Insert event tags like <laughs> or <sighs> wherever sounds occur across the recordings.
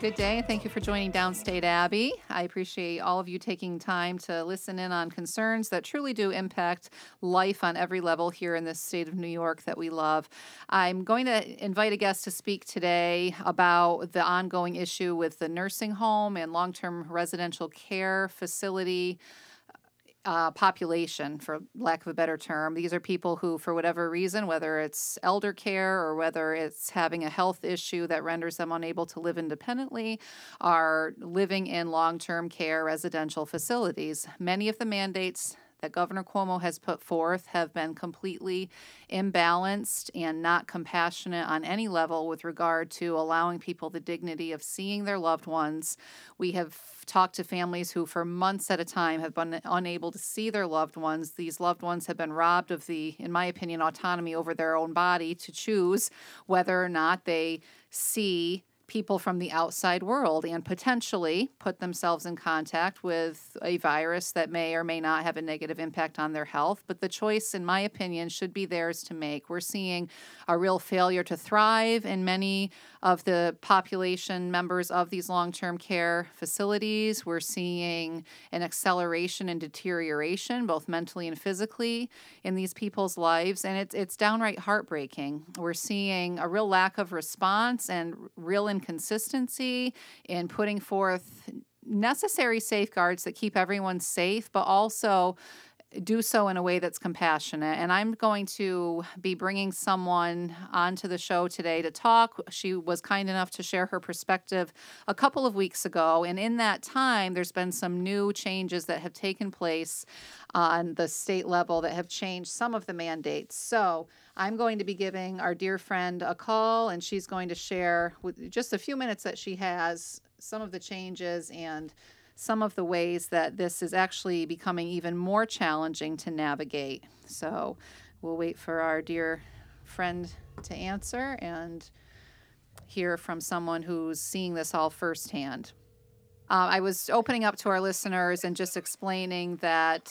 Good day. Thank you for joining Downstate Abbey. I appreciate all of you taking time to listen in on concerns that truly do impact life on every level here in this state of New York that we love. I'm going to invite a guest to speak today about the ongoing issue with the nursing home and long term residential care facility uh, population, for lack of a better term. These are people who, for whatever reason, whether it's elder care or whether it's having a health issue that renders them unable to live independently, are living in long term care residential facilities. Many of the mandates that Governor Cuomo has put forth have been completely imbalanced and not compassionate on any level with regard to allowing people the dignity of seeing their loved ones. We have talked to families who, for months at a time, have been unable to see their loved ones. These loved ones have been robbed of the, in my opinion, autonomy over their own body to choose whether or not they see people from the outside world and potentially put themselves in contact with a virus that may or may not have a negative impact on their health. But the choice, in my opinion, should be theirs to make. We're seeing a real failure to thrive in many of the population members of these long term care facilities. We're seeing an acceleration and deterioration, both mentally and physically, in these people's lives. And it's, it's downright heartbreaking. We're seeing a real lack of response and real inconsistency in putting forth necessary safeguards that keep everyone safe, but also do so in a way that's compassionate. And I'm going to be bringing someone onto the show today to talk. She was kind enough to share her perspective a couple of weeks ago. And in that time, there's been some new changes that have taken place on the state level that have changed some of the mandates. So I'm going to be giving our dear friend a call, and she's going to share with just a few minutes that she has some of the changes and some of the ways that this is actually becoming even more challenging to navigate. So we'll wait for our dear friend to answer and hear from someone who's seeing this all firsthand. Uh, I was opening up to our listeners and just explaining that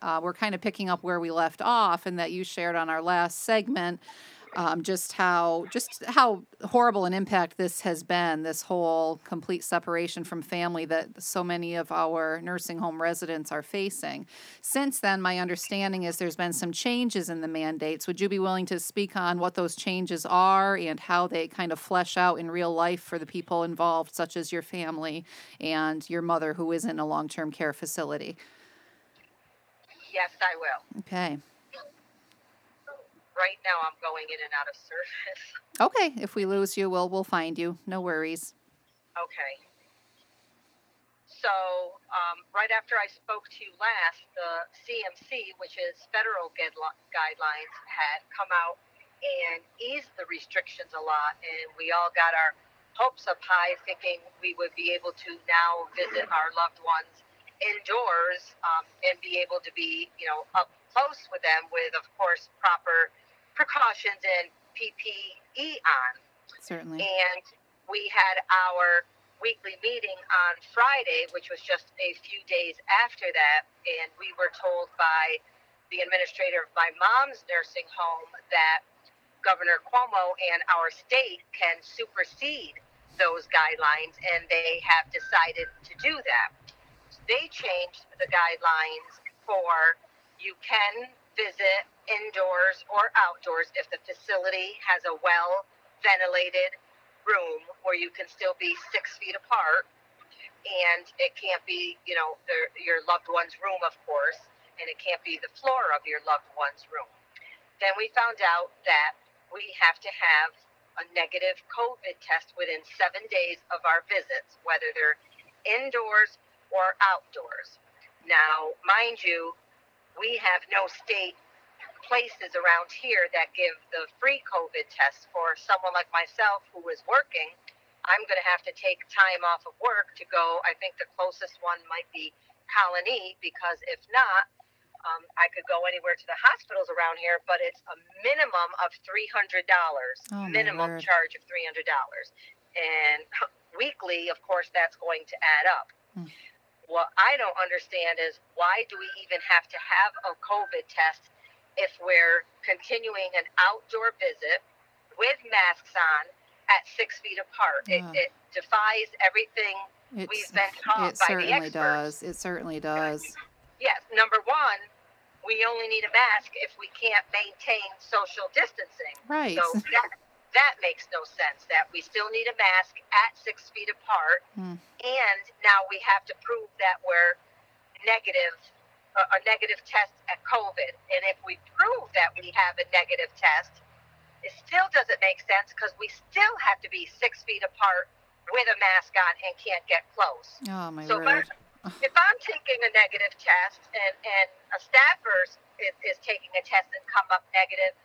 uh, we're kind of picking up where we left off and that you shared on our last segment um, just how just how horrible an impact this has been this whole complete separation from family that so many of our nursing home residents are facing. Since then my understanding is there's been some changes in the mandates. Would you be willing to speak on what those changes are and how they kind of flesh out in real life for the people involved such as your family and your mother who is in a long-term care facility? Yes i will. Okay right now I'm going in and out of service. <laughs> Okay, if we lose you, we'll we'll find you. No worries. Okay. So um, right after I spoke to you last, the CMS, which is federal guidelines, had come out and eased the restrictions a lot, and we all got our hopes up high, thinking we would be able to now visit our loved ones indoors um, and be able to be, you know, up close with them with, of course, proper precautions and PPE on. Certainly. And we had our weekly meeting on Friday, which was just a few days after that, and we were told by the administrator of my mom's nursing home that Governor Cuomo and our state can supersede those guidelines, and they have decided to do that. They changed the guidelines for you can visit indoors or outdoors if the facility has a well ventilated room where you can still be six feet apart. And it can't be you know your loved one's room of course and it can't be the floor of your loved one's room. Then we found out that we have to have a negative covid test within seven days of our visits whether they're indoors or outdoors. Now mind you we have no state places around here that give the free COVID tests for someone like myself who is working. I'm going to have to take time off of work to go. I think the closest one might be Colonie because if not, um, I could go anywhere to the hospitals around here, but it's a minimum of three hundred dollars. Oh, minimum charge of three hundred dollars, and <laughs> weekly, of course, that's going to add up. Mm. What I don't understand is why do we even have to have a COVID test if we're continuing an outdoor visit with masks on at six feet apart. It, it defies everything. It's, We've been taught it by the certainly experts. does. It certainly does. Yes, number one, we only need a mask if we can't maintain social distancing. Right. So <laughs> that that makes no sense. That we still need a mask at six feet apart, Hmm. and now we have to prove that we're negative, a, a negative test at COVID. And if we prove that we have a negative test, it still doesn't make sense because we still have to be six feet apart with a mask on and can't get close. Oh my So if, I, word. if I'm taking a negative test and, and a staffer is, is taking a test and come up negative,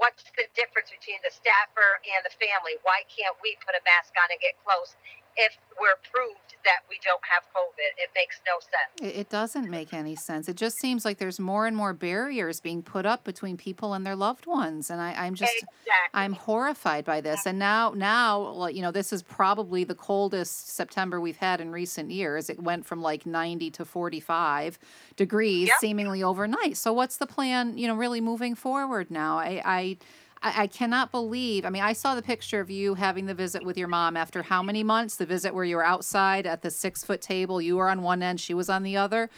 what's the difference between the staffer and the family? Why can't we put a mask on and get close if we're proved that we don't have COVID? It makes no sense. It, doesn't make any sense. It just seems like there's more and more barriers being put up between people and their loved ones, and I, I'm just. exactly. I'm horrified by this. And now, now, you know, this is probably the coldest September we've had in recent years. It went from like 90 to 45 degrees Yep. seemingly overnight. So what's the plan, you know, really moving forward now? I, I, I I cannot believe. I mean, I saw the picture of you having the visit with your mom after how many months? The visit where you were outside at the six foot table. You were on one end, she was on the other.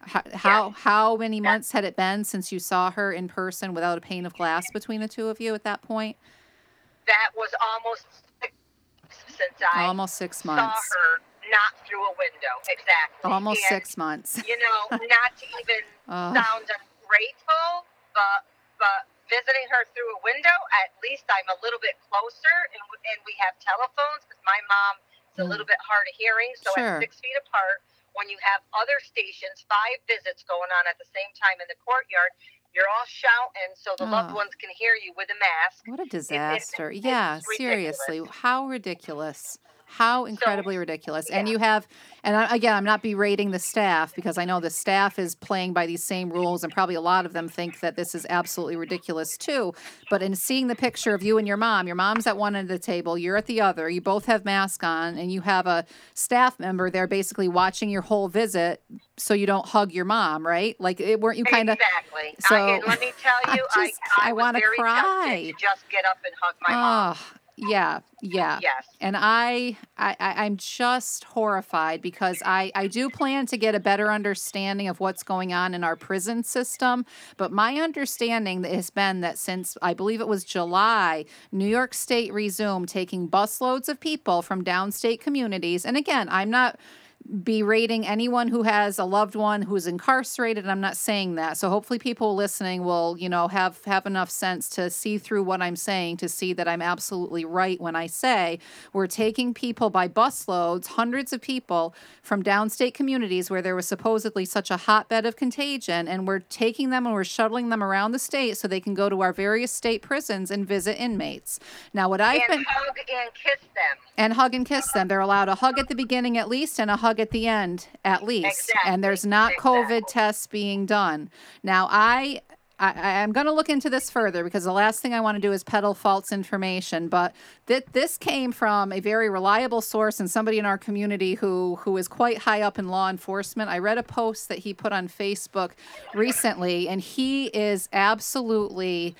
How how, how many months had it been since you saw her in person without a pane of glass between the two of you at that point? That was almost six since I Almost six months saw her not through a window. Exactly. Almost And, six months. You know, not to even Oh, <laughs> sound ungrateful, but but visiting her through a window, at least I'm a little bit closer, and and we have telephones because my mom is a Mm. little bit hard of hearing, so Sure. at six feet apart, when you have other stations, five visits going on at the same time in the courtyard, you're all shouting so the loved Oh. ones can hear you with a mask. what a it- disaster. it's yeah, ridiculous. seriously. How ridiculous. How incredibly ridiculous. And you have, and I, again, I'm not berating the staff because I know the staff is playing by these same rules, and probably a lot of them think that this is absolutely ridiculous too. But in seeing the picture of you and your mom, your mom's at one end of the table, you're at the other, you both have masks on, and you have a staff member there basically watching your whole visit so you don't hug your mom, right? Like, it, weren't you kind of. exactly. so- I, and let me <laughs> tell you, I, just- I, I was wanna cry. to just get up and hug my mom. Yeah, yeah. Yes. And I, I, I- I'm just horrified because I, I do plan to get a better understanding of what's going on in our prison system. But my understanding has been that since I believe it was July, New York State resumed taking busloads of people from downstate communities. And again, I'm not berating anyone who has a loved one who's incarcerated. I'm not saying that. So hopefully people listening will, you know, have have enough sense to see through what I'm saying to see that I'm absolutely right when I say we're taking people by busloads, hundreds of people from downstate communities where there was supposedly such a hotbed of contagion and we're taking them and we're shuttling them around the state so they can go to our various state prisons and visit inmates. Now what I've and been hug and kiss them. and hug and kiss them. They're allowed a hug at the beginning at least and a hug at the end at least. And there's Exactly, not COVID tests being done. Now I I, I'm going to look into this further because the last thing I want to do is peddle false information. But th- this came from a very reliable source and somebody in our community who who is quite high up in law enforcement. I read a post that he put on Facebook recently, and he is absolutely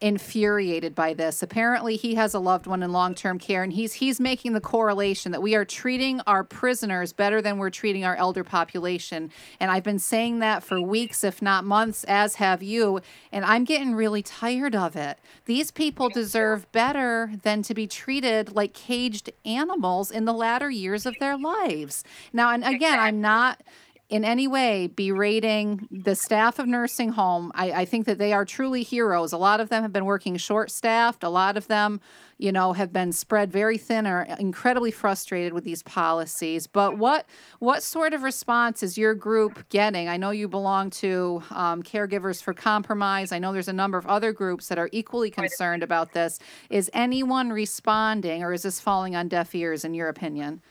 infuriated by this. Apparently, he has a loved one in long-term care, and he's he's making the correlation that we are treating our prisoners better than we're treating our elder population. And I've been saying that for weeks, if not months, as have you. And I'm getting really tired of it. These people deserve better than to be treated like caged animals in the latter years of their lives. Now, and again, I'm not in any way berating the staff of nursing home. I, I think that they are truly heroes. A lot of them have been working short staffed. A lot of them, you know, have been spread very thin or incredibly frustrated with these policies. But what what sort of response is your group getting? I know you belong to um, Caregivers for Compromise. I know there's a number of other groups that are equally concerned about this. Is anyone responding, or is this falling on deaf ears, in your opinion?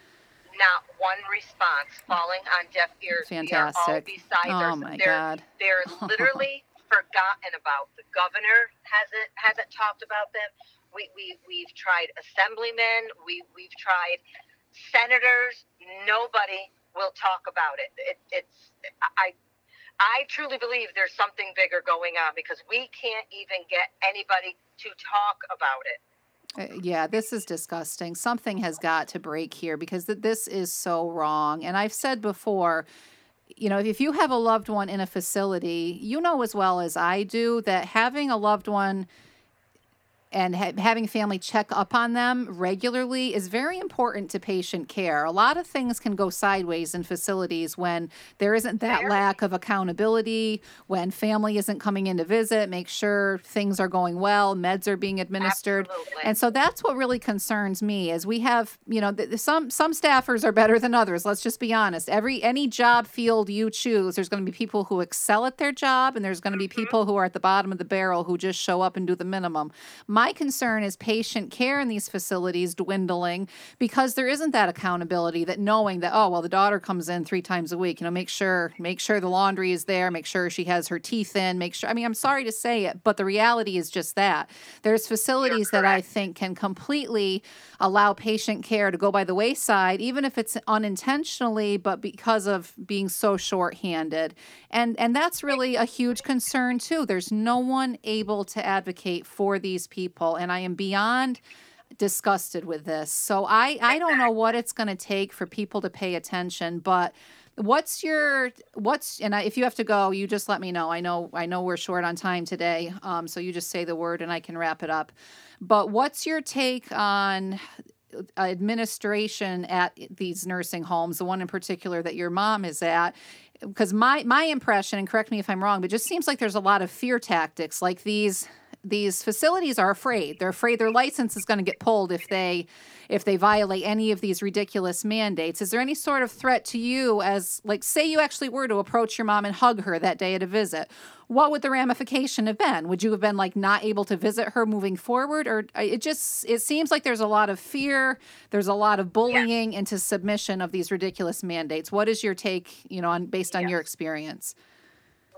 Not one response falling on deaf ears. We are all Fantastic. beside Oh my they're, God. They're <laughs> literally forgotten about. The governor hasn't hasn't talked about them. We we we've tried assemblymen. We we've tried senators. Nobody will talk about it. it it's I. I truly believe there's something bigger going on because we can't even get anybody to talk about it. Uh, yeah, this is disgusting. Something has got to break here because th- this is so wrong. And I've said before, you know, if you have a loved one in a facility, you know as well as I do that having a loved one and ha- having family check up on them regularly is very important to patient care. A lot of things can go sideways in facilities when there isn't that lack of accountability, when family isn't coming in to visit, make sure things are going well, meds are being administered. Absolutely. And so that's what really concerns me is we have, you know, th- some some staffers are better than others. Let's just be honest. Every any job field you choose, there's going to be people who excel at their job and there's going to be Mm-hmm. people who are at the bottom of the barrel who just show up and do the minimum. My concern is patient care in these facilities dwindling because there isn't that accountability that knowing that oh well the daughter comes in 3 times a week, you know, make sure make sure the laundry is there, make sure she has her teeth in, make sure I mean I'm sorry to say it, but the reality is just that. There's facilities that I think can completely allow patient care to go by the wayside even if it's unintentionally but because of being so short-handed. And and that's really a huge concern too. There's no one able to advocate for these people and I am beyond disgusted with this. So I I don't know what it's going to take for people to pay attention, but what's your what's and I, if you have to go, you just let me know. I know I know we're short on time today, um, so you just say the word and I can wrap it up. But what's your take on administration at these nursing homes, the one in particular that your mom is at? Because my my impression, and correct me if I'm wrong, but just seems like there's a lot of fear tactics. Like these these facilities are afraid. They're afraid their license is going to get pulled if they if they violate any of these ridiculous mandates. Is there any sort of threat to you as like say you actually were to approach your mom and hug her that day at a visit? What would the ramification have been? Would you have been like not able to visit her moving forward or uh, it just it seems like there's a lot of fear, there's a lot of bullying into submission of these ridiculous mandates. What is your take, you know, on based on your experience?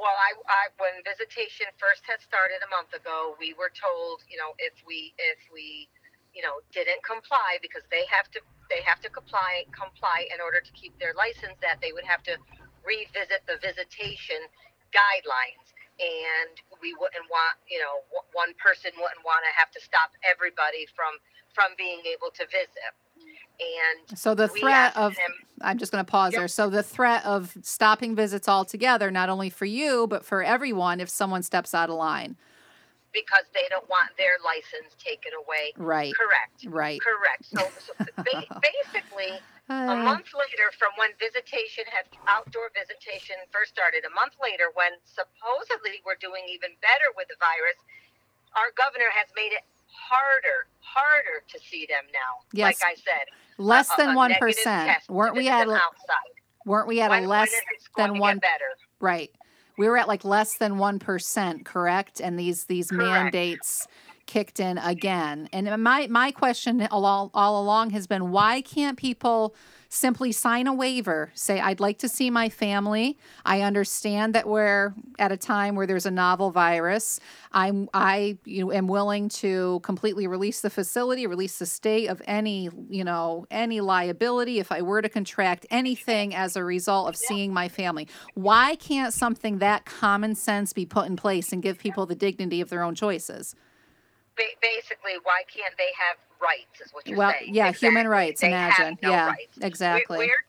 Well, I, I when visitation first had started a month ago, we were told, you know, if we if we, you know, didn't comply because they have to they have to comply comply in order to keep their license, that they would have to revisit the visitation guidelines, and we wouldn't want, you know, one person wouldn't want to have to stop everybody from from being able to visit, and So the threat of them- I'm just going to pause Yep. there. So the threat of stopping visits altogether, not only for you but for everyone, if someone steps out of line. because they don't want their license taken away. Right. Correct. Right. Correct. So, so ba- <laughs> basically, a Uh, month later from when visitation had outdoor visitation first started, a month later when supposedly we're doing even better with the virus, our governor has made it harder, harder to see them now. Yes. Like I said, Uh, less a- than a one negative percent. Weren't we at outside? weren't we at when, a less is it going than one better? right? We were at like less than one percent, correct? And these these Correct. mandates kicked in again. And my my question all all along has been why can't people simply sign a waiver, say I'd like to see my family. I understand that we're at a time where there's a novel virus. I'm I you know, am willing to completely release the facility, release the state of any, you know, any liability if I were to contract anything as a result of seeing my family. Why can't something that common sense be put in place and give people the dignity of their own choices? Ba- basically, why can't they have rights? Is what you're Well, saying? yeah, human rights, They imagine. No Yeah, rights. exactly. We, we're,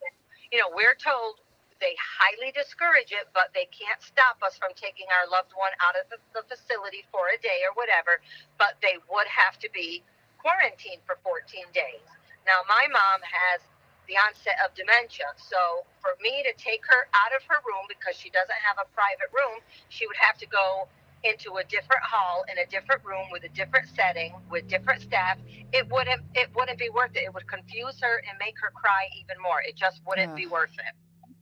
you know, we're told they highly discourage it, but they can't stop us from taking our loved one out of the, the facility for a day or whatever. But they would have to be quarantined for 14 days. Now, my mom has the onset of dementia, so for me to take her out of her room because she doesn't have a private room, she would have to go into a different hall in a different room with a different setting with different staff it wouldn't it wouldn't be worth it. It would confuse her and make her cry even more. It just wouldn't Ugh. be worth it.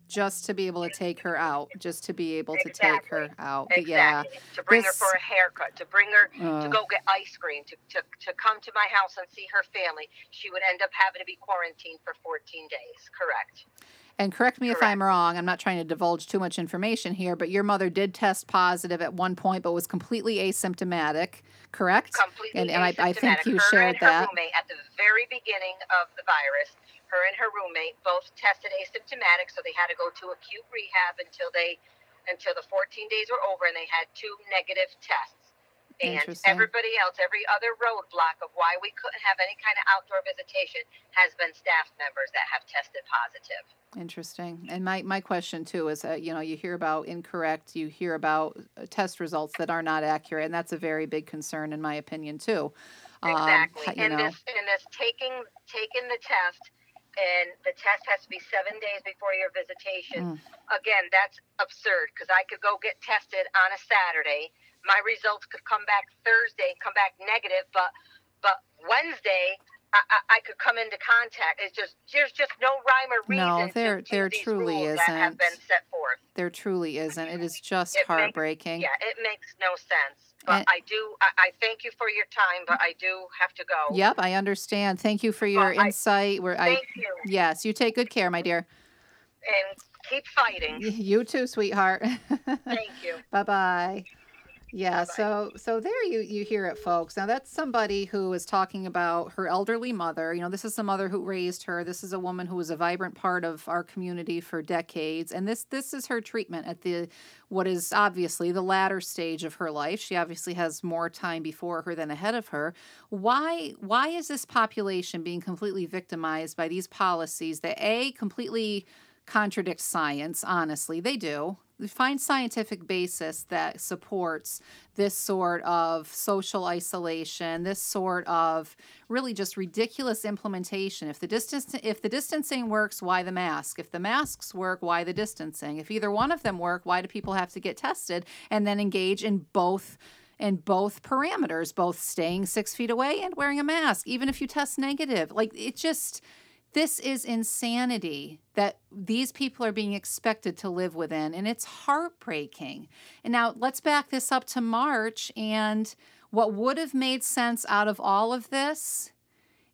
Just to be able to take her out, just to be able to take her out. But yeah, to bring this- her for a haircut to bring her to uh, go get ice cream to, to, to come to my house and see her family. She would end up having to be quarantined for 14 days correct And correct me if I'm wrong. I'm not trying to divulge too much information here, but your mother did test positive at one point, but was completely asymptomatic. Correct? completely And, and I, I think asymptomatic. you her shared and her that. roommate at the very beginning of the virus her and her roommate both tested asymptomatic so they had to go to acute rehab until they until the 14 days were over and they had two negative tests And everybody else, every other roadblock of why we couldn't have any kind of outdoor visitation has been staff members that have tested positive. Interesting. And my, my question too is, uh, you know, you hear about incorrect, you hear about uh, test results that are not accurate, and that's a very big concern in my opinion too. Um, Exactly. you and know, this and this taking taking the test and the test has to be seven days before your visitation. Mm. Again, that's absurd because I could go get tested on a Saturday. My results could come back Thursday, come back negative, but but Wednesday I, I, I could come into contact. It's just there's just no rhyme or reason. No, there- there truly that have been isn't. set forth. there truly isn't. It is just It makes- heartbreaking. Yeah, it makes no sense. But And- I do. I, I thank you for your time, but I do have to go. Yep, I understand. Thank you for your I- insight. Where I Thank you, yes, you take good care, my dear. and keep fighting. You too, sweetheart. <laughs> Thank you. bye bye. Yeah, Bye-bye. so so there you you hear it, folks. Now that's somebody who is talking about her elderly mother. You know, this is the mother who raised her. This is a woman who was a vibrant part of our community for decades, and this this is her treatment at the what is obviously the latter stage of her life. She obviously has more time before her than ahead of her. Why why is this population being completely victimized by these policies that a completely contradict science honestly they do find scientific basis that supports this sort of social isolation this sort of really just ridiculous implementation. If the distance if the distancing works why the mask? If the masks work why the distancing? If either one of them work why do people have to get tested and then engage in both in both parameters both staying six feet away and wearing a mask even if you test negative? Like it just this is insanity that these people are being expected to live within, and it's heartbreaking. And now let's back this up to March. And what would have made sense out of all of this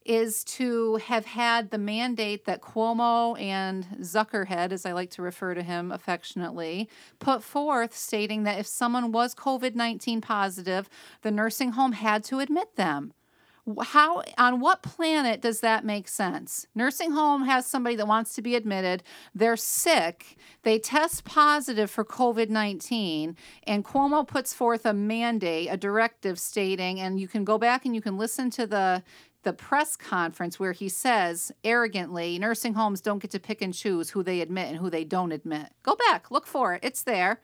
is to have had the mandate that Cuomo and Zuckerhead, as I like to refer to him affectionately, put forth, stating that if someone was COVID 19 positive, the nursing home had to admit them how on what planet does that make sense? Nursing home has somebody that wants to be admitted. They're sick. They test positive for covid-19 and cuomo puts forth a mandate a directive stating and you can go back and you can listen to the the press conference where he says arrogantly nursing homes don't get to pick and choose who they admit and who they don't admit. Go back look for it. It's there.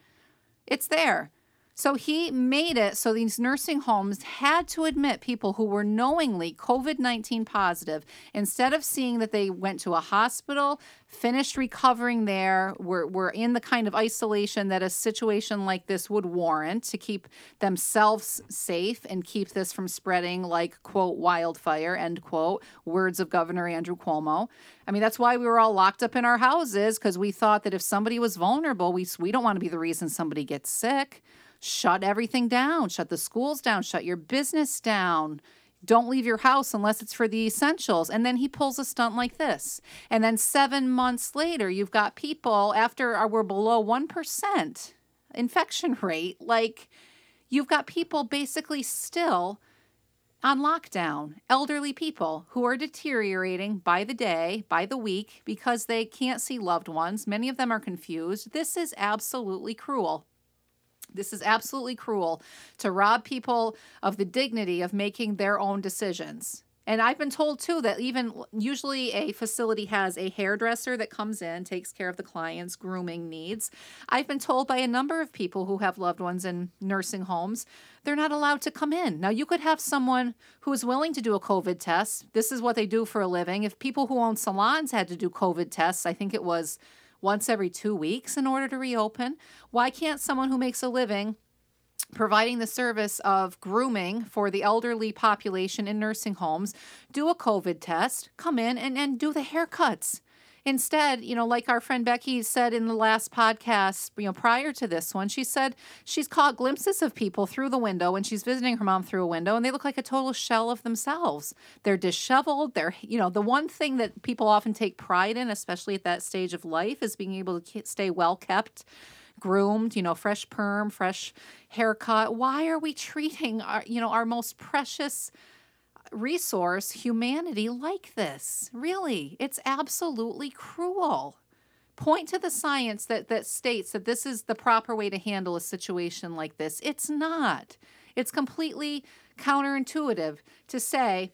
It's there so he made it so these nursing homes had to admit people who were knowingly COVID 19 positive instead of seeing that they went to a hospital, finished recovering there, were, were in the kind of isolation that a situation like this would warrant to keep themselves safe and keep this from spreading like, quote, wildfire, end quote, words of Governor Andrew Cuomo. I mean, that's why we were all locked up in our houses because we thought that if somebody was vulnerable, we, we don't want to be the reason somebody gets sick shut everything down, shut the schools down, shut your business down. Don't leave your house unless it's for the essentials. And then he pulls a stunt like this. And then seven months later, you've got people after uh, we're below 1% infection <laughs> rate. Like you've got people basically still on lockdown, elderly people who are deteriorating by the day, by the week, because they can't see loved ones. Many of them are confused. This is absolutely cruel. This is absolutely cruel to rob people of the dignity of making their own decisions. And I've been told too that even usually a facility has a hairdresser that comes in, takes care of the client's grooming needs. I've been told by a number of people who have loved ones in nursing homes, they're not allowed to come in. Now, you could have someone who is willing to do a COVID test. This is what they do for a living. If people who own salons had to do COVID tests, I think it was once every two weeks in order to reopen. Why can't someone who makes a living providing the service of grooming for the elderly population in nursing homes do a COVID test, come in and, and do the haircuts? Instead, you know, like our friend Becky said in the last podcast, you know, prior to this one, she said she's caught glimpses of people through the window when she's visiting her mom through a window, and they look like a total shell of themselves. They're disheveled. They're, you know, the one thing that people often take pride in, especially at that stage of life, is being able to stay well kept groomed, you know, fresh perm, fresh haircut. Why are we treating our, you know, our most precious resource, humanity, like this? Really, it's absolutely cruel. Point to the science that that states that this is the proper way to handle a situation like this. It's not. It's completely counterintuitive to say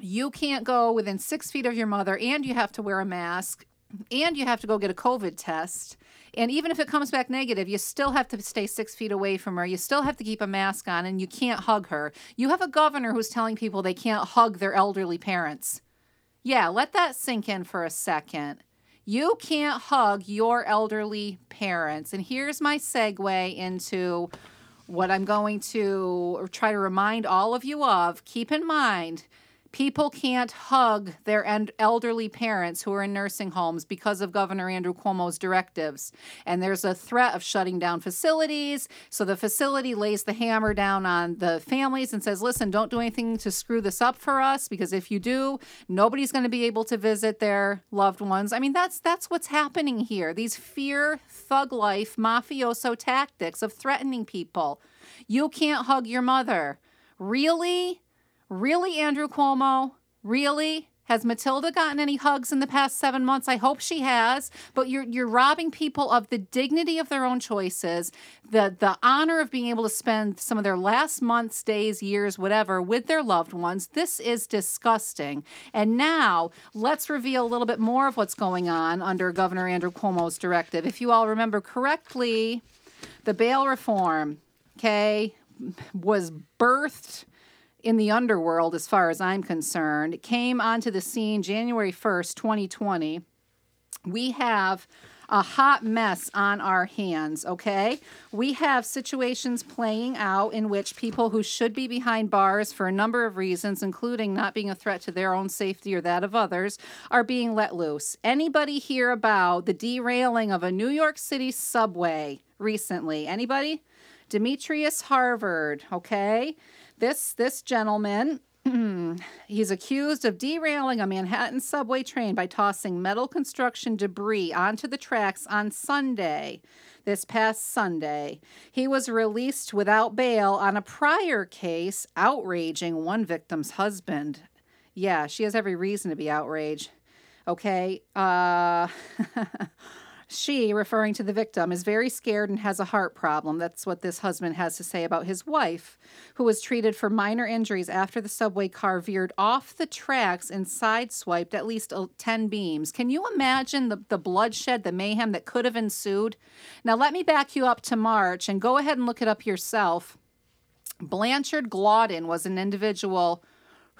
you can't go within six feet of your mother and you have to wear a mask and you have to go get a COVID test. And even if it comes back negative, you still have to stay six feet away from her. You still have to keep a mask on and you can't hug her. You have a governor who's telling people they can't hug their elderly parents. Yeah, let that sink in for a second. You can't hug your elderly parents. And here's my segue into what I'm going to try to remind all of you of. Keep in mind, people can't hug their elderly parents who are in nursing homes because of Governor Andrew Cuomo's directives. And there's a threat of shutting down facilities. So the facility lays the hammer down on the families and says, listen, don't do anything to screw this up for us because if you do, nobody's going to be able to visit their loved ones. I mean, that's that's what's happening here. These fear thug life mafioso tactics of threatening people. You can't hug your mother. Really? Really, Andrew Cuomo? Really? Has Matilda gotten any hugs in the past seven months? I hope she has. But you're you're robbing people of the dignity of their own choices, the the honor of being able to spend some of their last months, days, years, whatever, with their loved ones. This is disgusting. And now let's reveal a little bit more of what's going on under Governor Andrew Cuomo's directive. If you all remember correctly, the bail reform, okay, was birthed in the underworld, as far as I'm concerned, came onto the scene January 1st, 2020. We have a hot mess on our hands, okay? We have situations playing out in which people who should be behind bars for a number of reasons, including not being a threat to their own safety or that of others, are being let loose. Anybody hear about the derailing of a New York City subway recently? Anybody? Demetrius Harvin, okay? This this gentleman <clears throat> he's accused of derailing a Manhattan subway train by tossing metal construction debris onto the tracks on Sunday, this past Sunday. He was released without bail on a prior case outraging one victim's husband. Yeah, she has every reason to be outraged. Okay. Uh <laughs> She, referring to the victim, is very scared and has a heart problem. That's what this husband has to say about his wife, who was treated for minor injuries after the subway car veered off the tracks and sideswiped at least uh, 10 beams. Can you imagine the, the bloodshed, the mayhem that could have ensued? Now, let me back you up to March and go ahead and look it up yourself. Blanchard Glaudin was an individual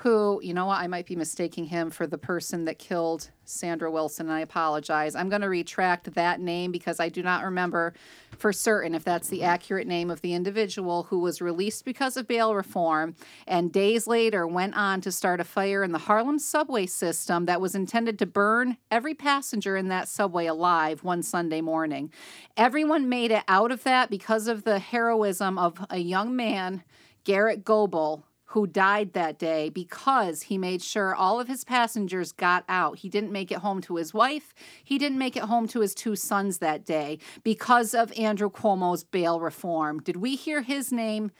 who, you know what, I might be mistaking him for the person that killed Sandra Wilson, and I apologize. I'm going to retract that name because I do not remember for certain if that's the accurate name of the individual who was released because of bail reform and days later went on to start a fire in the Harlem subway system that was intended to burn every passenger in that subway alive one Sunday morning. Everyone made it out of that because of the heroism of a young man, Garrett Goebel, who died that day because he made sure all of his passengers got out. He didn't make it home to his wife. He didn't make it home to his two sons that day because of Andrew Cuomo's bail reform. Did we hear his name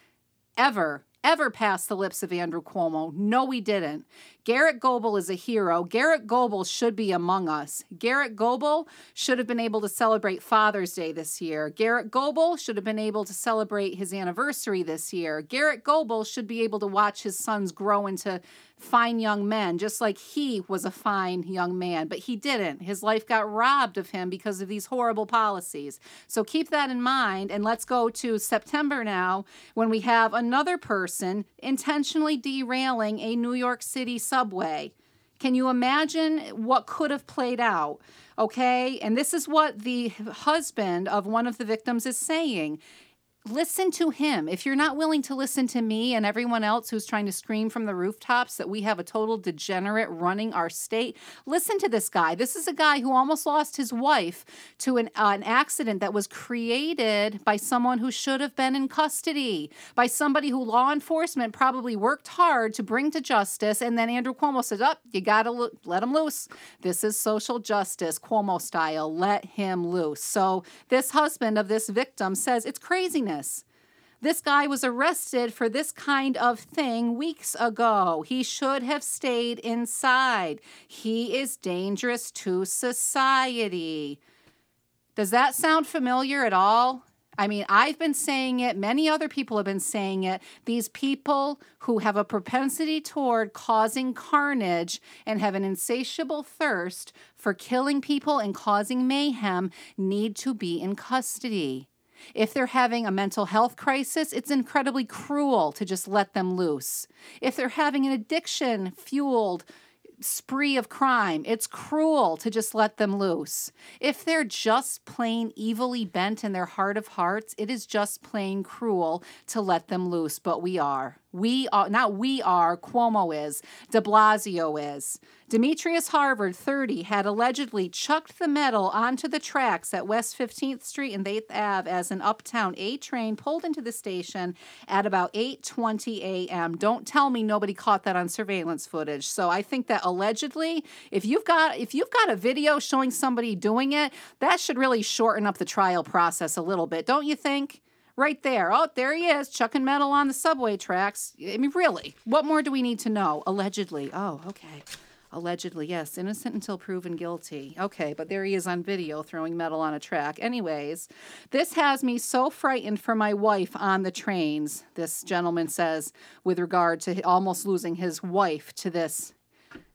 ever ever pass the lips of Andrew Cuomo. No, we didn't. Garrett Goebel is a hero. Garrett Goebel should be among us. Garrett Goebel should have been able to celebrate Father's Day this year. Garrett Goebel should have been able to celebrate his anniversary this year. Garrett Goebel should be able to watch his sons grow into fine young men, just like he was a fine young man, but he didn't. His life got robbed of him because of these horrible policies. So keep that in mind. And let's go to September now when we have another person intentionally derailing a New York City subway. Can you imagine what could have played out? Okay. And this is what the husband of one of the victims is saying listen to him. If you're not willing to listen to me and everyone else who's trying to scream from the rooftops that we have a total degenerate running our state, listen to this guy. This is a guy who almost lost his wife to an, uh, an accident that was created by someone who should have been in custody, by somebody who law enforcement probably worked hard to bring to justice. And then Andrew Cuomo says, Up, oh, you got to lo- let him loose. This is social justice, Cuomo style. Let him loose. So this husband of this victim says, It's craziness. This guy was arrested for this kind of thing weeks ago. He should have stayed inside. He is dangerous to society. Does that sound familiar at all? I mean, I've been saying it, many other people have been saying it. These people who have a propensity toward causing carnage and have an insatiable thirst for killing people and causing mayhem need to be in custody. If they're having a mental health crisis, it's incredibly cruel to just let them loose. If they're having an addiction fueled spree of crime. It's cruel to just let them loose. If they're just plain evilly bent in their heart of hearts, it is just plain cruel to let them loose. But we are. We are, not we are, Cuomo is, de Blasio is. Demetrius Harvin, 30, had allegedly chucked the metal onto the tracks at West 15th Street and 8th Ave as an uptown A train pulled into the station at about 8:20 a.m. Don't tell me nobody caught that on surveillance footage. So I think that allegedly, if you've got if you've got a video showing somebody doing it, that should really shorten up the trial process a little bit, don't you think? Right there. Oh, there he is, chucking metal on the subway tracks. I mean, really, what more do we need to know? Allegedly. Oh, okay. Allegedly, yes. Innocent until proven guilty. Okay, but there he is on video throwing metal on a track. Anyways, this has me so frightened for my wife on the trains, this gentleman says, with regard to almost losing his wife to this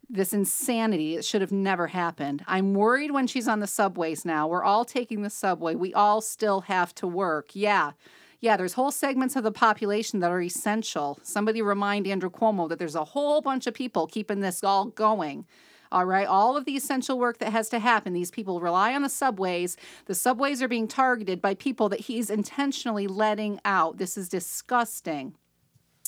this insanity. It should have never happened. I'm worried when she's on the subways now. We're all taking the subway. We all still have to work. Yeah. Yeah, there's whole segments of the population that are essential. Somebody remind Andrew Cuomo that there's a whole bunch of people keeping this all going. All right, all of the essential work that has to happen. These people rely on the subways. The subways are being targeted by people that he's intentionally letting out. This is disgusting.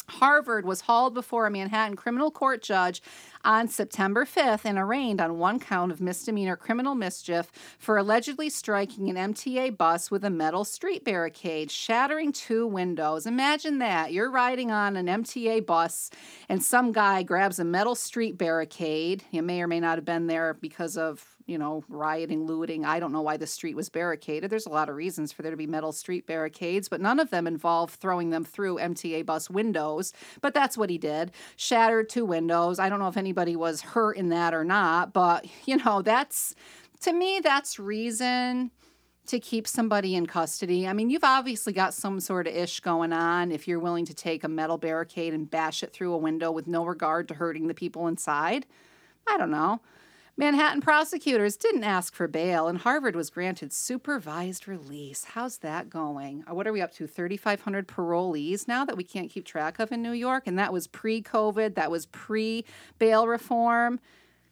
Harvin was hauled before a Manhattan criminal court judge on September 5th and arraigned on one count of misdemeanor criminal mischief for allegedly striking an MTA bus with a metal street barricade, shattering two windows. Imagine that. You're riding on an MTA bus and some guy grabs a metal street barricade. You may or may not have been there because of you know, rioting, looting. I don't know why the street was barricaded. There's a lot of reasons for there to be metal street barricades, but none of them involve throwing them through MTA bus windows. But that's what he did. Shattered two windows. I don't know if anybody was hurt in that or not, but, <laughs> you know, that's, to me, that's reason to keep somebody in custody. I mean, you've obviously got some sort of ish going on if you're willing to take a metal barricade and bash it through a window with no regard to hurting the people inside. I don't know. Manhattan prosecutors didn't ask for bail, and Harvin was granted supervised release. How's that going? Uh, what are we up to? 3,500 parolees now that we can't keep track of in New York? And that was pre COVID, that was pre bail reform.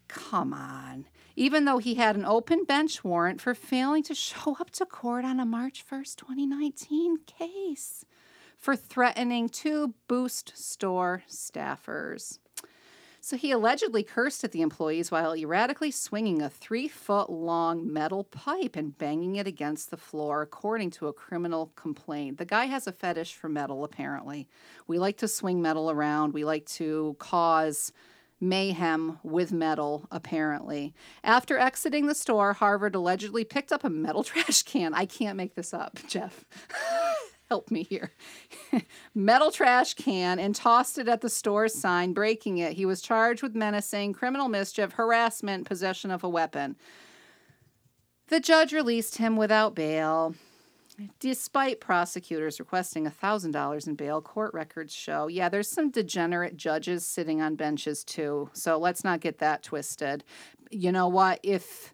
Come on. Even though he had an open bench warrant for failing to show up to court on a March 1st, 2019 case for threatening two Boost store staffers. So he allegedly cursed at the employees while erratically swinging a three foot long metal pipe and banging it against the floor, according to a criminal complaint. The guy has a fetish for metal, apparently. We like to swing metal around, we like to cause mayhem with metal, apparently. After exiting the store, Harvin allegedly picked up a metal <laughs> trash can. I can't make this up, Jeff. <laughs> help me here. <laughs> metal trash can and tossed it at the store sign, breaking it. He was charged with menacing, criminal mischief, harassment, possession of a weapon. The judge released him without bail. Despite prosecutors requesting $1,000 in bail, court records show, yeah, there's some degenerate judges sitting on benches too. So let's not get that twisted. You know what? If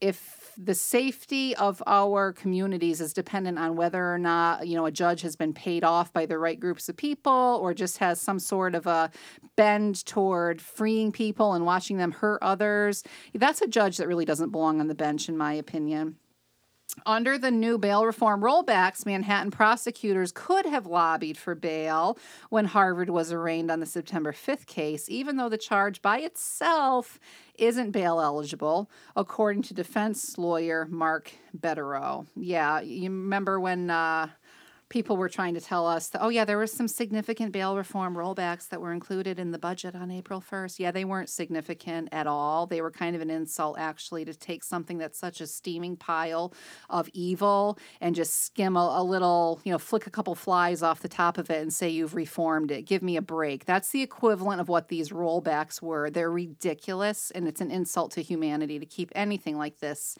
if the safety of our communities is dependent on whether or not you know a judge has been paid off by the right groups of people or just has some sort of a bend toward freeing people and watching them hurt others. That's a judge that really doesn't belong on the bench in my opinion under the new bail reform rollbacks, Manhattan prosecutors could have lobbied for bail when Harvin was arraigned on the September 5th case, even though the charge by itself isn't bail eligible, according to defense lawyer Mark Bederow. Yeah, you remember when uh, people were trying to tell us that, oh, yeah, there were some significant bail reform rollbacks that were included in the budget on April 1st. Yeah, they weren't significant at all. They were kind of an insult, actually, to take something that's such a steaming pile of evil and just skim a, a little, you know, flick a couple flies off the top of it and say you've reformed it. Give me a break. That's the equivalent of what these rollbacks were. They're ridiculous, and it's an insult to humanity to keep anything like this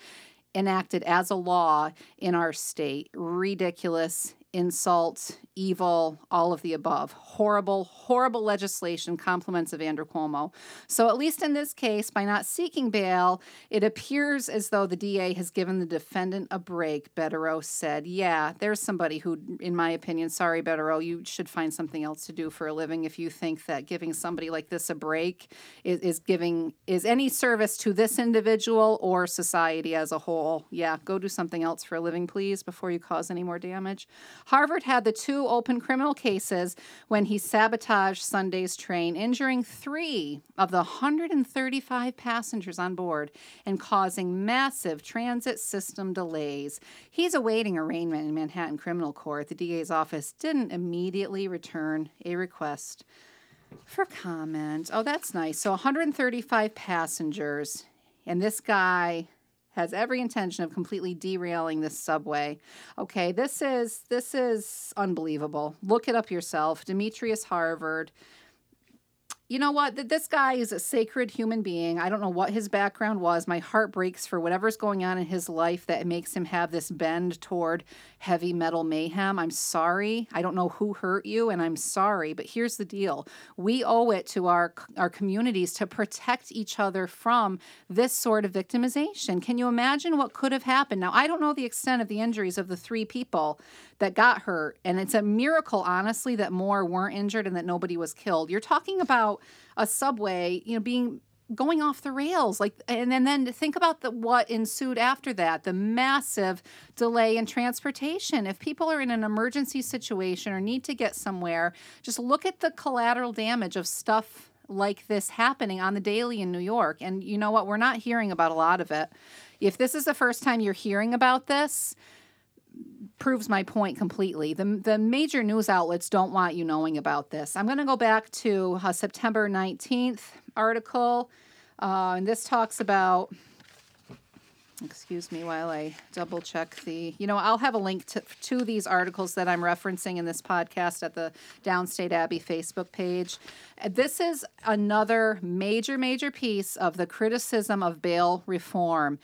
enacted as a law in our state. Ridiculous, insult, evil, all of the above. Horrible, horrible legislation compliments of Andrew Cuomo. So, at least in this case, by not seeking bail, it appears as though the DA has given the defendant a break. Bederow said, Yeah, there's somebody who, in my opinion, sorry, Bederow, you should find something else to do for a living if you think that giving somebody like this a break is, is giving is any service to this individual or society as a whole. Yeah, go do something else for a living, please, before you cause any more damage. Harvin had the two open criminal cases when he sabotaged Sunday's train, injuring three of the 135 passengers on board and causing massive transit system delays. He's awaiting arraignment in Manhattan Criminal Court. The DA's office didn't immediately return a request for comment. Oh, that's nice. So 135 passengers, and this guy has every intention of completely derailing this subway. Okay, this is this is unbelievable. Look it up yourself. Demetrius Harvin you know what? This guy is a sacred human being. I don't know what his background was. My heart breaks for whatever's going on in his life that makes him have this bend toward heavy metal mayhem. I'm sorry. I don't know who hurt you, and I'm sorry. But here's the deal we owe it to our, our communities to protect each other from this sort of victimization. Can you imagine what could have happened? Now, I don't know the extent of the injuries of the three people that got hurt. And it's a miracle, honestly, that more weren't injured and that nobody was killed. You're talking about a subway, you know, being going off the rails like and then, then think about the what ensued after that the massive delay in transportation. If people are in an emergency situation or need to get somewhere just look at the collateral damage of stuff like this happening on the daily in New York. And you know what? We're not hearing about a lot of it. If this is the first time you're hearing about this proves my point completely. The, the major news outlets don't want you knowing about this. I'm going to go back to a September 19th article, uh, and this talks about. Excuse me while I double check the. You know, I'll have a link to, to these articles that I'm referencing in this podcast at the Downstate Abbey Facebook page. This is another major, major piece of the criticism of bail reform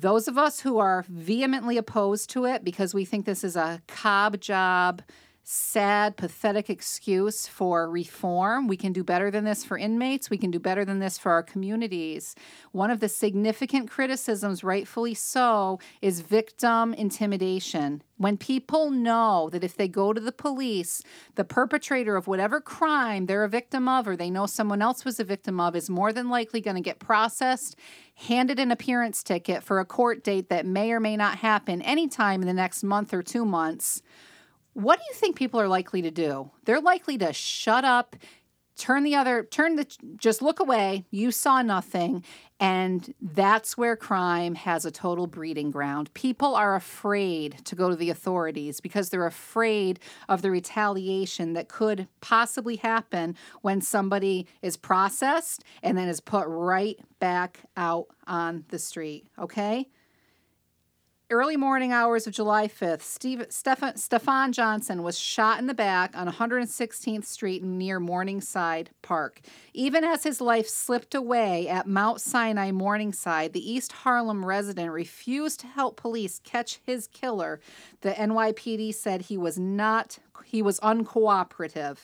those of us who are vehemently opposed to it because we think this is a cob job, sad, pathetic excuse for reform. We can do better than this for inmates. We can do better than this for our communities. One of the significant criticisms, rightfully so, is victim intimidation. When people know that if they go to the police, the perpetrator of whatever crime they're a victim of or they know someone else was a victim of is more than likely going to get processed, handed an appearance ticket for a court date that may or may not happen anytime in the next month or two months what do you think people are likely to do? They're likely to shut up, turn the other, turn the, just look away. You saw nothing. And that's where crime has a total breeding ground. People are afraid to go to the authorities because they're afraid of the retaliation that could possibly happen when somebody is processed and then is put right back out on the street. Okay? Early morning hours of July 5th, Steve, Stephan, Stefan Johnson was shot in the back on 116th Street near Morningside Park. Even as his life slipped away at Mount Sinai Morningside, the East Harlem resident refused to help police catch his killer. The NYPD said he was not he was uncooperative.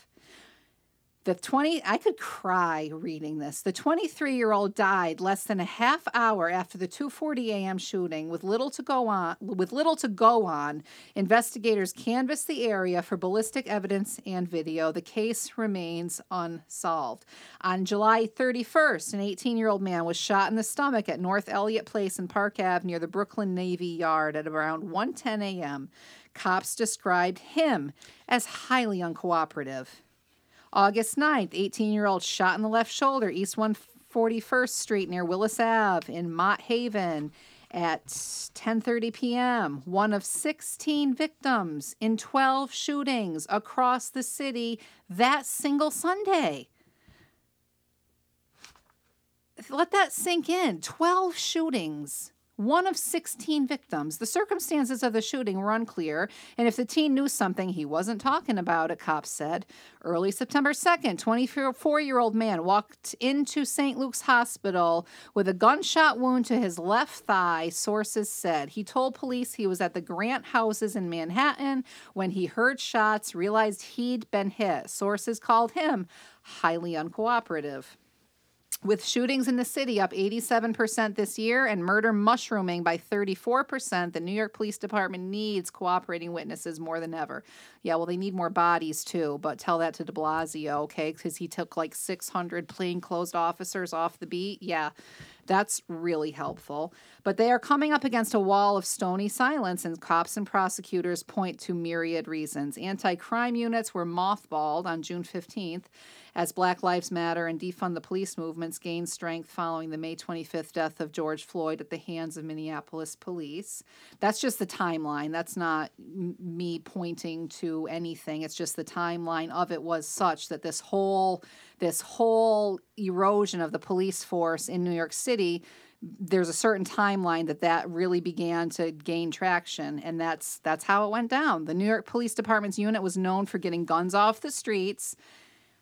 The 20 I could cry reading this. The 23-year-old died less than a half hour after the 2:40 a.m. shooting with little to go on with little to go on. Investigators canvassed the area for ballistic evidence and video. The case remains unsolved. On July 31st, an 18-year-old man was shot in the stomach at North Elliott Place in Park Ave near the Brooklyn Navy Yard at around 1:10 a.m. Cops described him as highly uncooperative. August 9th, 18 year old shot in the left shoulder, East 141st Street near Willis Ave in Mott Haven at 10:30 p.m. One of 16 victims in 12 shootings across the city that single Sunday. Let that sink in. 12 shootings one of 16 victims. The circumstances of the shooting were unclear, and if the teen knew something he wasn't talking about it, cops said. Early September 2nd, 24 year old man walked into St. Luke's Hospital with a gunshot wound to his left thigh, sources said. He told police he was at the Grant houses in Manhattan when he heard shots, realized he'd been hit. Sources called him highly uncooperative. With shootings in the city up 87% this year and murder mushrooming by 34%, the New York Police Department needs cooperating witnesses more than ever. Yeah, well, they need more bodies too, but tell that to de Blasio, okay? Because he took like 600 plainclothes officers off the beat. Yeah, that's really helpful. But they are coming up against a wall of stony silence, and cops and prosecutors point to myriad reasons. Anti crime units were mothballed on June 15th as Black Lives Matter and defund the police movements gained strength following the May 25th death of George Floyd at the hands of Minneapolis police. That's just the timeline. That's not m- me pointing to anything. It's just the timeline of it was such that this whole this whole erosion of the police force in New York City there's a certain timeline that that really began to gain traction and that's that's how it went down the new york police department's unit was known for getting guns off the streets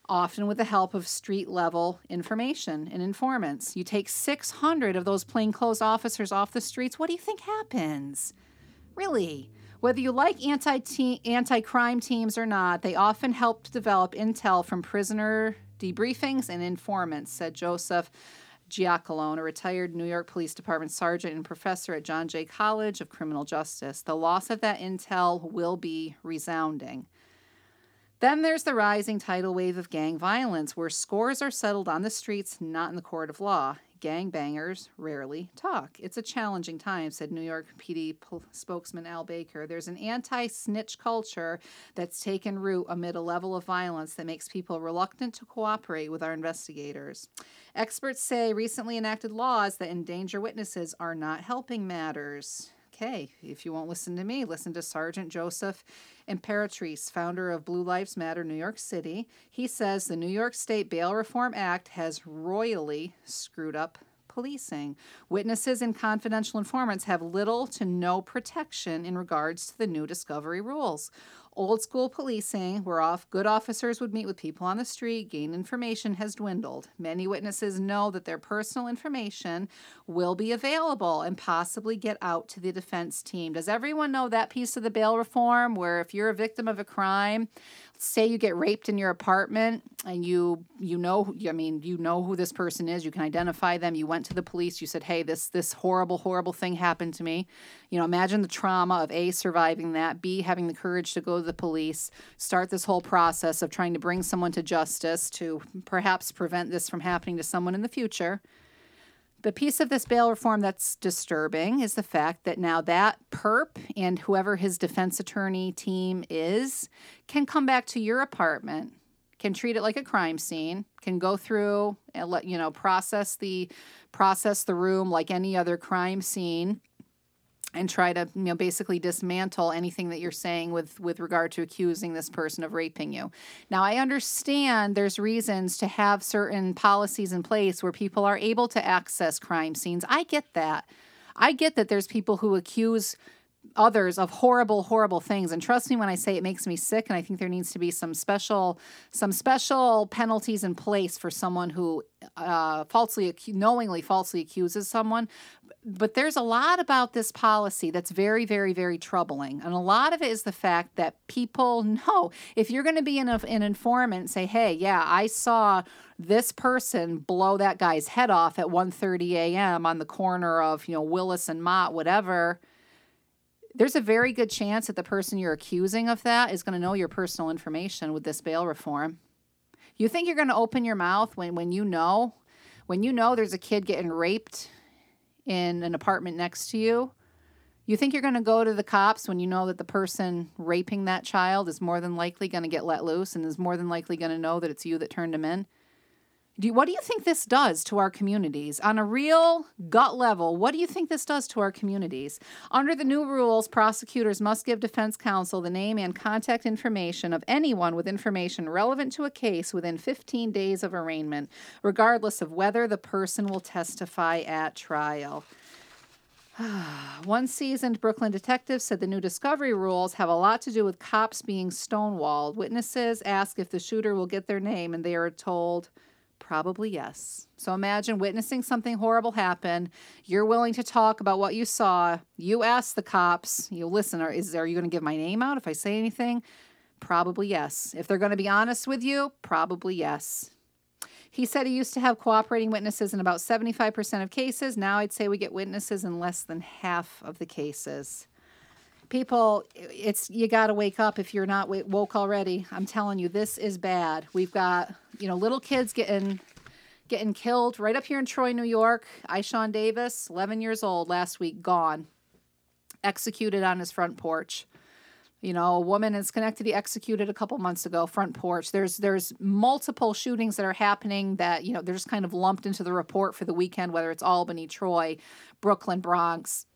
often with the help of street level information and informants. You take 600 of those plainclothes officers off the streets, what do you think happens? Really? Whether you like anti anti crime teams or not, they often help develop intel from prisoner debriefings and informants, said Joseph Giacalone, a retired New York Police Department sergeant and professor at John Jay College of Criminal Justice. The loss of that intel will be resounding. Then there's the rising tidal wave of gang violence, where scores are settled on the streets, not in the court of law. Gang bangers rarely talk. It's a challenging time, said New York PD spokesman Al Baker. There's an anti snitch culture that's taken root amid a level of violence that makes people reluctant to cooperate with our investigators. Experts say recently enacted laws that endanger witnesses are not helping matters. Okay, if you won't listen to me, listen to Sergeant Joseph Imperatrice, founder of Blue Lives Matter New York City. He says the New York State Bail Reform Act has royally screwed up policing. Witnesses and confidential informants have little to no protection in regards to the new discovery rules. Old school policing, where off good officers would meet with people on the street, gain information, has dwindled. Many witnesses know that their personal information will be available and possibly get out to the defense team. Does everyone know that piece of the bail reform where if you're a victim of a crime, say you get raped in your apartment and you you know I mean you know who this person is, you can identify them, you went to the police, you said, "Hey, this this horrible horrible thing happened to me." You know, imagine the trauma of A surviving that, B having the courage to go to the police, start this whole process of trying to bring someone to justice to perhaps prevent this from happening to someone in the future. The piece of this bail reform that's disturbing is the fact that now that perp and whoever his defense attorney team is can come back to your apartment, can treat it like a crime scene, can go through and let you know process the process the room like any other crime scene and try to you know basically dismantle anything that you're saying with with regard to accusing this person of raping you. Now i understand there's reasons to have certain policies in place where people are able to access crime scenes. I get that. I get that there's people who accuse others of horrible horrible things and trust me when i say it makes me sick and i think there needs to be some special some special penalties in place for someone who uh, falsely knowingly falsely accuses someone but there's a lot about this policy that's very, very, very troubling. And a lot of it is the fact that people know if you're going to be an, an informant, say, hey, yeah, I saw this person blow that guy's head off at 1.30 a.m. on the corner of, you know, Willis and Mott, whatever. There's a very good chance that the person you're accusing of that is going to know your personal information with this bail reform. You think you're going to open your mouth when, when you know, when you know there's a kid getting raped in an apartment next to you, you think you're going to go to the cops when you know that the person raping that child is more than likely going to get let loose and is more than likely going to know that it's you that turned him in? Do you, what do you think this does to our communities? On a real gut level, what do you think this does to our communities? Under the new rules, prosecutors must give defense counsel the name and contact information of anyone with information relevant to a case within 15 days of arraignment, regardless of whether the person will testify at trial. <sighs> One seasoned Brooklyn detective said the new discovery rules have a lot to do with cops being stonewalled. Witnesses ask if the shooter will get their name, and they are told probably yes. So imagine witnessing something horrible happen. You're willing to talk about what you saw. You ask the cops, you listen, are, is, are you going to give my name out if I say anything? Probably yes. If they're going to be honest with you, probably yes. He said he used to have cooperating witnesses in about 75% of cases. Now I'd say we get witnesses in less than half of the cases. People, it's you got to wake up if you're not woke already. I'm telling you, this is bad. We've got you know little kids getting getting killed right up here in Troy, New York. Ishawn Davis, 11 years old, last week, gone, executed on his front porch you know a woman in schenectady executed a couple months ago front porch there's there's multiple shootings that are happening that you know they're just kind of lumped into the report for the weekend whether it's albany troy brooklyn bronx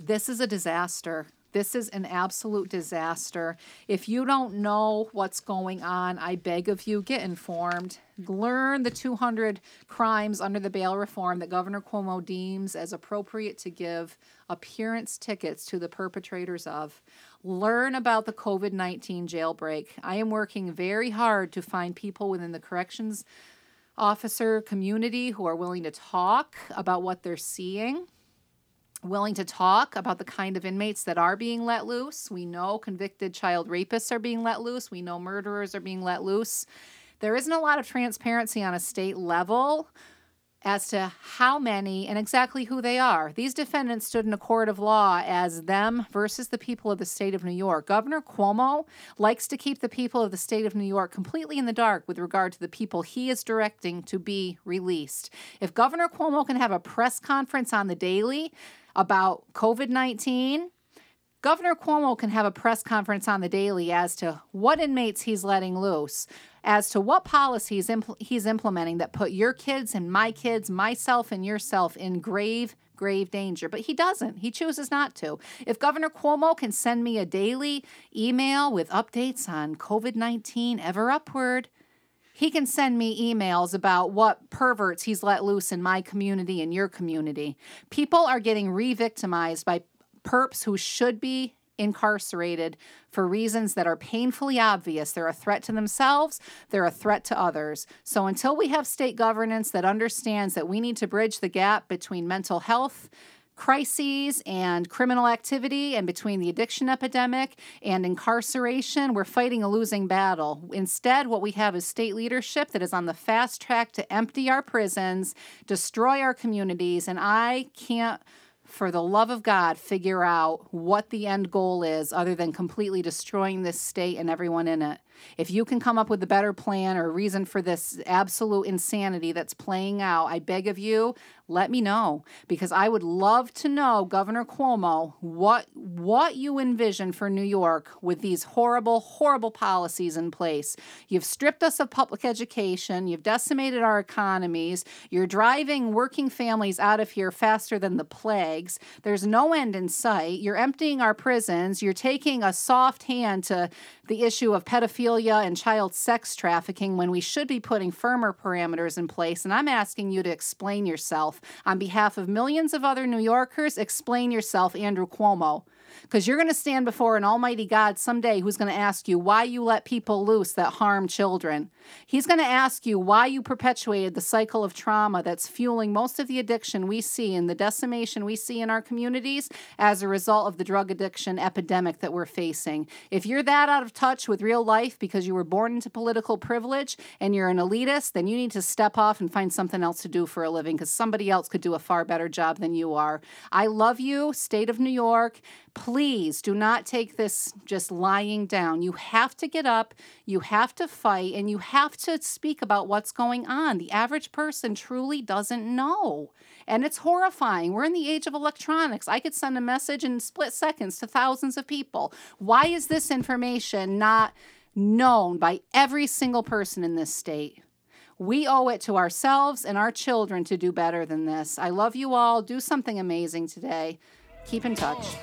this is a disaster this is an absolute disaster. If you don't know what's going on, I beg of you, get informed. Learn the 200 crimes under the bail reform that Governor Cuomo deems as appropriate to give appearance tickets to the perpetrators of. Learn about the COVID 19 jailbreak. I am working very hard to find people within the corrections officer community who are willing to talk about what they're seeing willing to talk about the kind of inmates that are being let loose. We know convicted child rapists are being let loose. We know murderers are being let loose. There isn't a lot of transparency on a state level as to how many and exactly who they are. These defendants stood in a court of law as them versus the people of the state of New York. Governor Cuomo likes to keep the people of the state of New York completely in the dark with regard to the people he is directing to be released. If Governor Cuomo can have a press conference on the daily, about COVID 19, Governor Cuomo can have a press conference on the daily as to what inmates he's letting loose, as to what policies impl- he's implementing that put your kids and my kids, myself and yourself in grave, grave danger. But he doesn't. He chooses not to. If Governor Cuomo can send me a daily email with updates on COVID 19 ever upward, he can send me emails about what perverts he's let loose in my community and your community. People are getting re victimized by perps who should be incarcerated for reasons that are painfully obvious. They're a threat to themselves, they're a threat to others. So until we have state governance that understands that we need to bridge the gap between mental health, crises and criminal activity and between the addiction epidemic and incarceration, we're fighting a losing battle. Instead, what we have is state leadership that is on the fast track to empty our prisons, destroy our communities, and I can't for the love of God, figure out what the end goal is other than completely destroying this state and everyone in it. If you can come up with a better plan or a reason for this absolute insanity that's playing out, I beg of you, let me know because I would love to know, Governor Cuomo, what what you envision for New York with these horrible, horrible policies in place. You've stripped us of public education, you've decimated our economies, you're driving working families out of here faster than the plagues. There's no end in sight. You're emptying our prisons, you're taking a soft hand to the issue of pedophilia and child sex trafficking when we should be putting firmer parameters in place. And I'm asking you to explain yourself. On behalf of millions of other New Yorkers, explain yourself, Andrew Cuomo because you're going to stand before an almighty God someday who's going to ask you why you let people loose that harm children. He's going to ask you why you perpetuated the cycle of trauma that's fueling most of the addiction we see and the decimation we see in our communities as a result of the drug addiction epidemic that we're facing. If you're that out of touch with real life because you were born into political privilege and you're an elitist, then you need to step off and find something else to do for a living because somebody else could do a far better job than you are. I love you, state of New York. Please do not take this just lying down. You have to get up, you have to fight, and you have to speak about what's going on. The average person truly doesn't know. And it's horrifying. We're in the age of electronics. I could send a message in split seconds to thousands of people. Why is this information not known by every single person in this state? We owe it to ourselves and our children to do better than this. I love you all. Do something amazing today. Keep in touch.